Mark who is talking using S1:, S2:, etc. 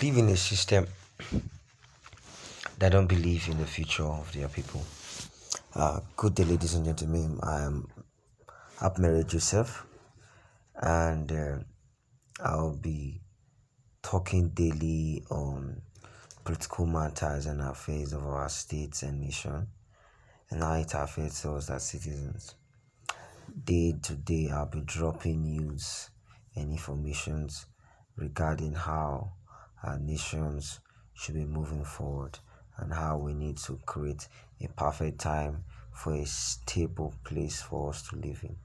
S1: live in a system that don't believe in the future of their people. Uh, good day, ladies and gentlemen. I am Abmere Joseph, and uh, I'll be talking daily on political matters and affairs of our states and nation, and how it affects us as citizens. Day to day, I'll be dropping news and informations regarding how our nations should be moving forward and how we need to create a perfect time for a stable place for us to live in.